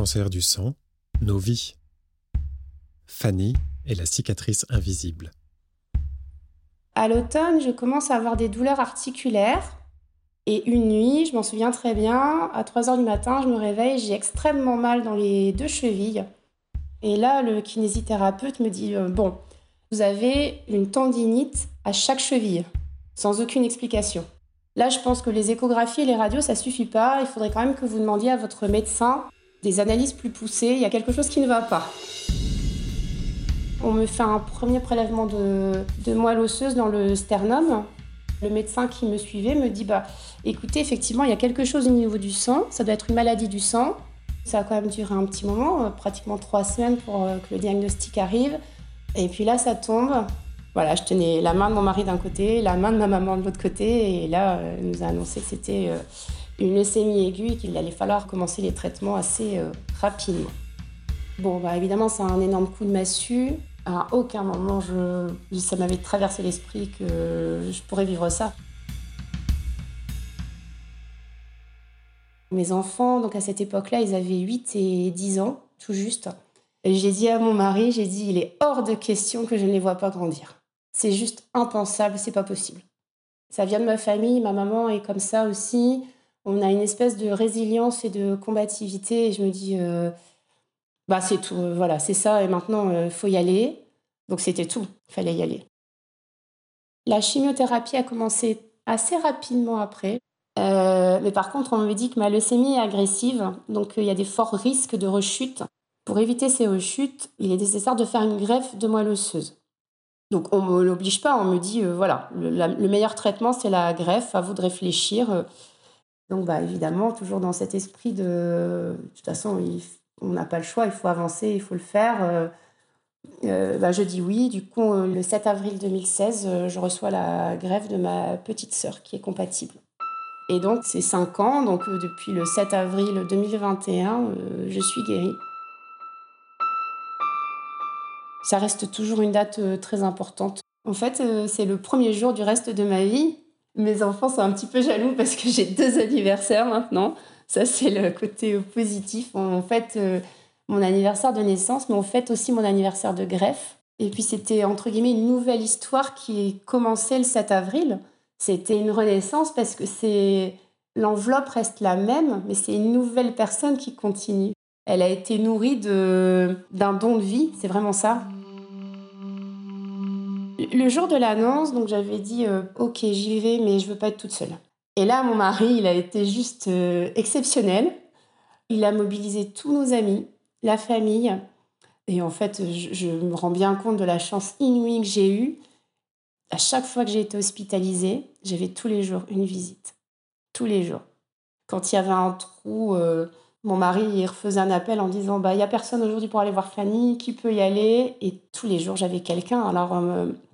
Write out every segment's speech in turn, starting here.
cancer du sang, nos vies. Fanny est la cicatrice invisible. À l'automne, je commence à avoir des douleurs articulaires. Et une nuit, je m'en souviens très bien, à 3 heures du matin, je me réveille, j'ai extrêmement mal dans les deux chevilles. Et là, le kinésithérapeute me dit euh, Bon, vous avez une tendinite à chaque cheville, sans aucune explication. Là, je pense que les échographies et les radios, ça suffit pas. Il faudrait quand même que vous demandiez à votre médecin des analyses plus poussées. Il y a quelque chose qui ne va pas. On me fait un premier prélèvement de, moelle osseuse dans le sternum. Le médecin qui me suivait me dit bah, écoutez, effectivement, il y a quelque chose au niveau du sang. Ça doit être une maladie du sang. Ça a quand même duré un petit moment, euh, pratiquement trois semaines pour euh, que le diagnostic arrive. Et puis là, ça tombe. Voilà, je tenais la main de mon mari d'un côté, la main de ma maman de l'autre côté. Et là, euh, elle nous a annoncé que c'était une leucémie aiguë et qu'il allait falloir commencer les traitements assez rapidement. Bon, bah, évidemment, c'est un énorme coup de massue. À aucun moment, ça m'avait traversé l'esprit que je pourrais vivre ça. Mes enfants, donc à cette époque-là, ils avaient 8 et 10 ans, tout juste. J'ai dit à mon mari, j'ai dit, il est hors de question que je ne les vois pas grandir. C'est juste impensable, c'est pas possible. Ça vient de ma famille, ma maman est comme ça aussi. On a une espèce de résilience et de combativité. Et je me dis, euh, bah c'est tout, euh, voilà, c'est ça, et maintenant, il euh, faut y aller. Donc c'était tout, fallait y aller. La chimiothérapie a commencé assez rapidement après. Mais par contre, on me dit que ma leucémie est agressive, donc il y a des forts risques de rechute. Pour éviter ces rechutes, il est nécessaire de faire une greffe de moelle osseuse. Donc on ne l'oblige pas, on me dit, voilà, le, meilleur traitement, c'est la greffe, à vous de réfléchir. Donc bah, évidemment, toujours dans cet esprit de... De toute façon, on n'a pas le choix, il faut avancer, il faut le faire. Euh, euh, bah, je dis oui. Du coup, euh, le 7 avril 2016, je reçois la grève de ma petite sœur qui est compatible. Et donc, c'est 5 ans. Donc, depuis le 7 avril 2021, je suis guérie. Ça reste toujours une date très importante. En fait, c'est le premier jour du reste de ma vie. Mes enfants sont un petit peu jaloux parce que j'ai deux anniversaires maintenant. Ça, c'est le côté positif. On fait euh, mon anniversaire de naissance, mais on fête aussi mon anniversaire de greffe. Et puis, c'était entre guillemets une nouvelle histoire qui commençait le 7 avril. C'était une renaissance parce que c'est l'enveloppe reste la même, mais c'est une nouvelle personne qui continue. Elle a été nourrie d'un don de vie, c'est vraiment ça. Le jour de l'annonce, donc j'avais dit euh, ok j'y vais, mais je veux pas être toute seule. Et là, mon mari, il a été juste euh, exceptionnel. Il a mobilisé tous nos amis, la famille. Et en fait, je, me rends bien compte de la chance inouïe que j'ai eue. À chaque fois que j'ai été hospitalisée, j'avais tous les jours une visite. Tous les jours. Quand il y avait un trou, euh, mon mari il refaisait un appel en disant bah il y a personne aujourd'hui pour aller voir Fanny, qui peut y aller? Et tous les jours j'avais quelqu'un. Alors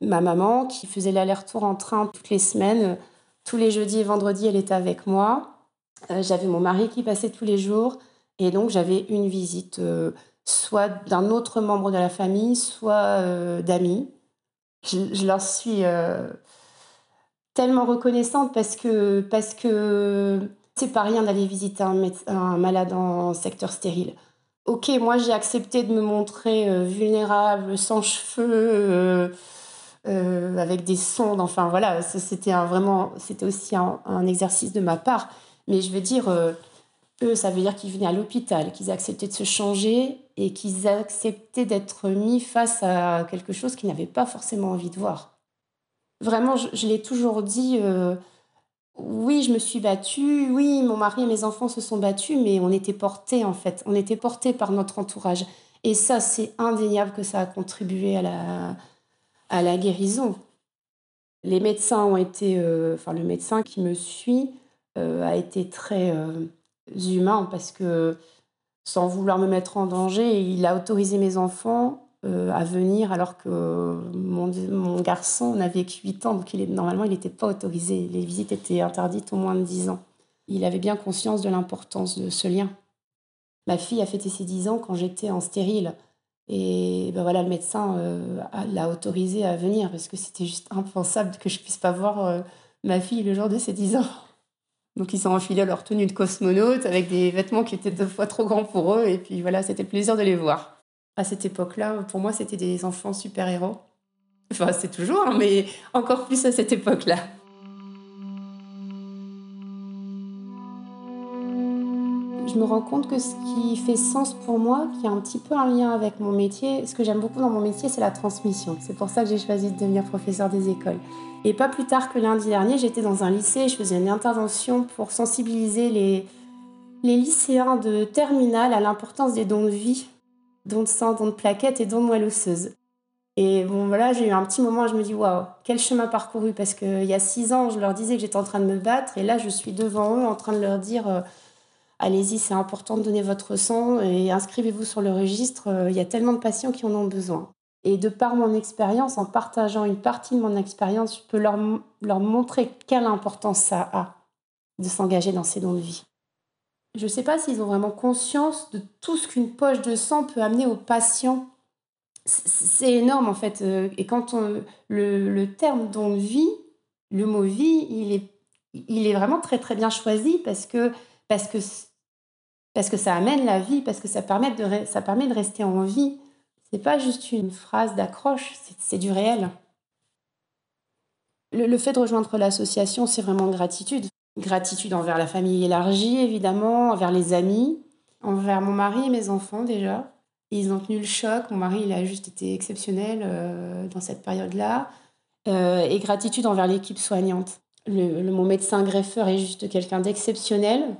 ma maman qui faisait l'aller-retour en train toutes les semaines tous les jeudis et vendredis, elle était avec moi. Euh, j'avais mon mari qui passait tous les jours. Et donc, j'avais une visite euh, soit d'un autre membre de la famille, soit euh, d'amis. Je, leur suis tellement reconnaissante parce que parce que c'est pas rien d'aller visiter un, un, malade en secteur stérile. Ok, moi j'ai accepté de me montrer vulnérable, sans cheveux avec des sondes. Enfin voilà, c'était vraiment, c'était aussi un, exercice de ma part. Mais je veux dire, euh, eux, ça veut dire qu'ils venaient à l'hôpital, qu'ils acceptaient de se changer et qu'ils acceptaient d'être mis face à quelque chose qu'ils n'avaient pas forcément envie de voir. Vraiment, je, l'ai toujours dit. Euh, oui, je me suis battue. Oui, mon mari et mes enfants se sont battus, mais on était portés en fait. On était portés par notre entourage. Et ça, c'est indéniable que ça a contribué à la, à la guérison. Les médecins ont été, euh, enfin le médecin qui me suit euh, a été très euh, humain parce que sans vouloir me mettre en danger, il a autorisé mes enfants à venir alors que mon, mon garçon n'avait que 8 ans, donc il est, normalement il n'était pas autorisé. Les visites étaient interdites au moins de 10 ans. Il avait bien conscience de l'importance de ce lien. Ma fille a fêté ses 10 ans quand j'étais en stérile. Et ben voilà, le médecin euh, l'a autorisé à venir parce que c'était juste impensable que je puisse pas voir euh, ma fille le jour de ses 10 ans. Donc ils ont enfilé leur tenue de cosmonaute avec des vêtements qui étaient deux fois trop grands pour eux. Et puis voilà, c'était plaisir de les voir. À cette époque-là, pour moi, c'était des enfants super-héros. Enfin, c'est toujours, hein, mais encore plus à cette époque-là. Je me rends compte que ce qui fait sens pour moi, qui a un petit peu un lien avec mon métier, ce que j'aime beaucoup dans mon métier, c'est la transmission. C'est pour ça que j'ai choisi de devenir professeur des écoles. Et pas plus tard que lundi dernier, j'étais dans un lycée je faisais une intervention pour sensibiliser les, les lycéens de terminale à l'importance des dons de vie, dons de sang, dons de plaquettes et dons de moelle osseuse. Et bon, voilà, j'ai eu un petit moment, je me dis, waouh, quel chemin parcouru, parce qu'il y a six ans, je leur disais que j'étais en train de me battre, et là, je suis devant eux en train de leur dire, euh, allez-y, c'est important de donner votre sang et inscrivez-vous sur le registre. Euh, il y a tellement de patients qui en ont besoin. Et de par mon expérience, en partageant une partie de mon expérience, je peux leur, leur montrer quelle importance ça a de s'engager dans ces dons de vie. Je ne sais pas s'ils ont vraiment conscience de tout ce qu'une poche de sang peut amener aux patients. C'est énorme en fait. Euh, et quand on, le, le, terme don de vie, le mot vie, il est, il est vraiment très très bien choisi parce que, parce que parce que ça amène la vie, parce que ça permet de, ça permet de rester en vie. C'est pas juste une phrase d'accroche, c'est du réel. Le, fait de rejoindre l'association, c'est vraiment gratitude. Gratitude envers la famille élargie, évidemment, envers les amis, envers mon mari et mes enfants déjà. Ils ont tenu le choc. Mon mari, il a juste été exceptionnel euh, dans cette période-là. Euh, et gratitude envers l'équipe soignante. Le, le, mon médecin greffeur est juste quelqu'un d'exceptionnel.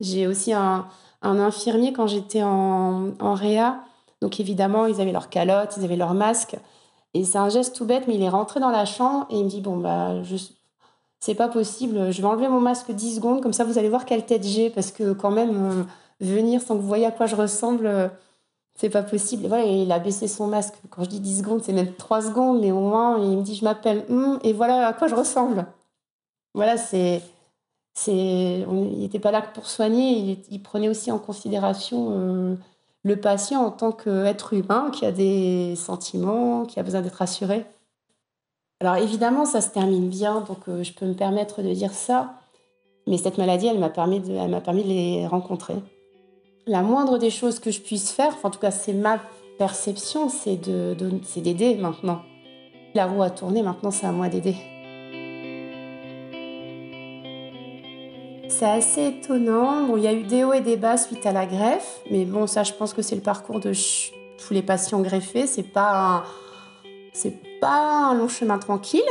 J'ai aussi un, infirmier quand j'étais en, réa. Donc évidemment, ils avaient leur calotte, ils avaient leur masque. Et c'est un geste tout bête, mais il est rentré dans la chambre et il me dit Bon, bah, c'est pas possible, je vais enlever mon masque 10 secondes, comme ça vous allez voir quelle tête j'ai, parce que quand même, euh, venir sans que vous voyez à quoi je ressemble, euh, c'est pas possible. Et voilà, il a baissé son masque. Quand je dis 10 secondes, c'est même 3 secondes, mais au moins, il me dit Je m'appelle, hum, et voilà à quoi je ressemble. Voilà, c'est il n'était pas là que pour soigner, il, prenait aussi en considération euh, le patient en tant qu'être humain qui a des sentiments, qui a besoin d'être assuré. Alors évidemment, ça se termine bien, donc euh, je peux me permettre de dire ça, mais cette maladie, elle m'a permis, de, elle permis de les rencontrer. La moindre des choses que je puisse faire, en tout cas c'est ma perception, c'est d'aider de, maintenant. La roue a tourné, maintenant c'est à moi d'aider. C'est assez étonnant. Bon, il y a eu des hauts et des bas suite à la greffe, mais bon, ça, je pense que c'est le parcours de tous les patients greffés. C'est pas c'est pas un long chemin tranquille.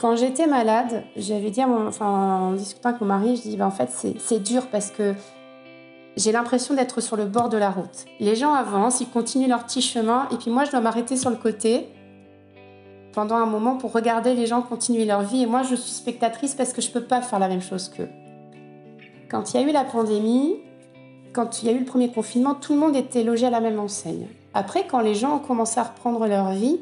Quand j'étais malade, j'avais dit, en discutant avec mon mari, je dis, ben, en fait, c'est dur parce que j'ai l'impression d'être sur le bord de la route. Les gens avancent, ils continuent leur petit chemin, et puis moi, je dois m'arrêter sur le côté pendant un moment pour regarder les gens continuer leur vie. Et moi, je suis spectatrice parce que je peux pas faire la même chose qu'eux. Quand il y a eu la pandémie, quand il y a eu le premier confinement, tout le monde était logé à la même enseigne. Après, quand les gens ont commencé à reprendre leur vie,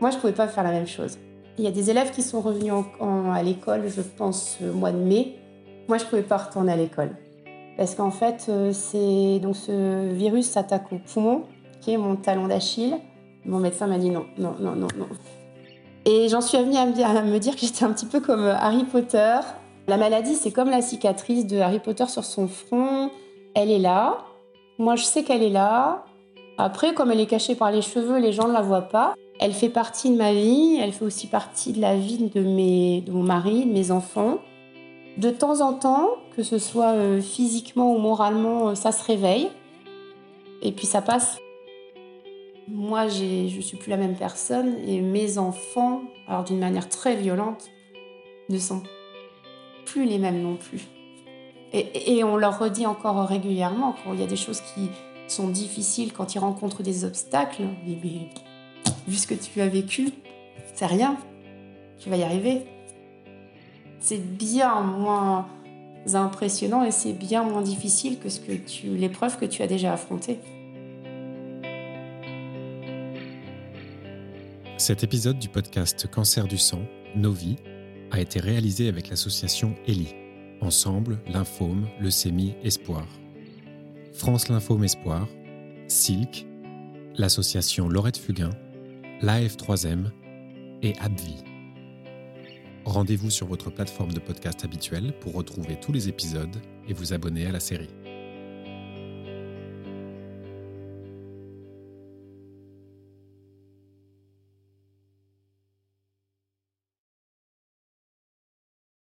moi, je ne pouvais pas faire la même chose. Il y a des élèves qui sont revenus à l'école, je pense, au mois de mai. Moi, je ne pouvais pas retourner à l'école. Parce qu'en fait, euh, c'est donc ce virus s'attaque au poumon, qui est mon talon d'Achille. Mon médecin m'a dit non, non, non, non, non. Et j'en suis venue à me dire que j'étais un petit peu comme Harry Potter, la maladie, c'est comme la cicatrice de Harry Potter sur son front. Elle est là. Moi, je sais qu'elle est là. Après, comme elle est cachée par les cheveux, les gens ne la voient pas. Elle fait partie de ma vie. Elle fait aussi partie de la vie de, mes, de mon mari, de mes enfants. De temps en temps, que ce soit euh, physiquement ou moralement, euh, ça se réveille. Et puis ça passe. Moi, je ne suis plus la même personne et mes enfants, alors d'une manière très violente, ne sont plus les mêmes non plus. Et, on leur redit encore régulièrement quand il y a des choses qui sont difficiles, quand ils rencontrent des obstacles, mais, vu ce que tu as vécu, c'est rien, tu vas y arriver. C'est bien moins impressionnant et c'est bien moins difficile que ce que tu, l'épreuve que tu as déjà affrontée. Cet épisode du podcast Cancer du sang, Nos vies, a été réalisé avec l'association ELI, Ensemble, Lymphome, Leucémie, Espoir. France Lymphome Espoir, SILC, l'association Laurette Fugain, l'AF3M et ABVI. Rendez-vous sur votre plateforme de podcast habituelle pour retrouver tous les épisodes et vous abonner à la série.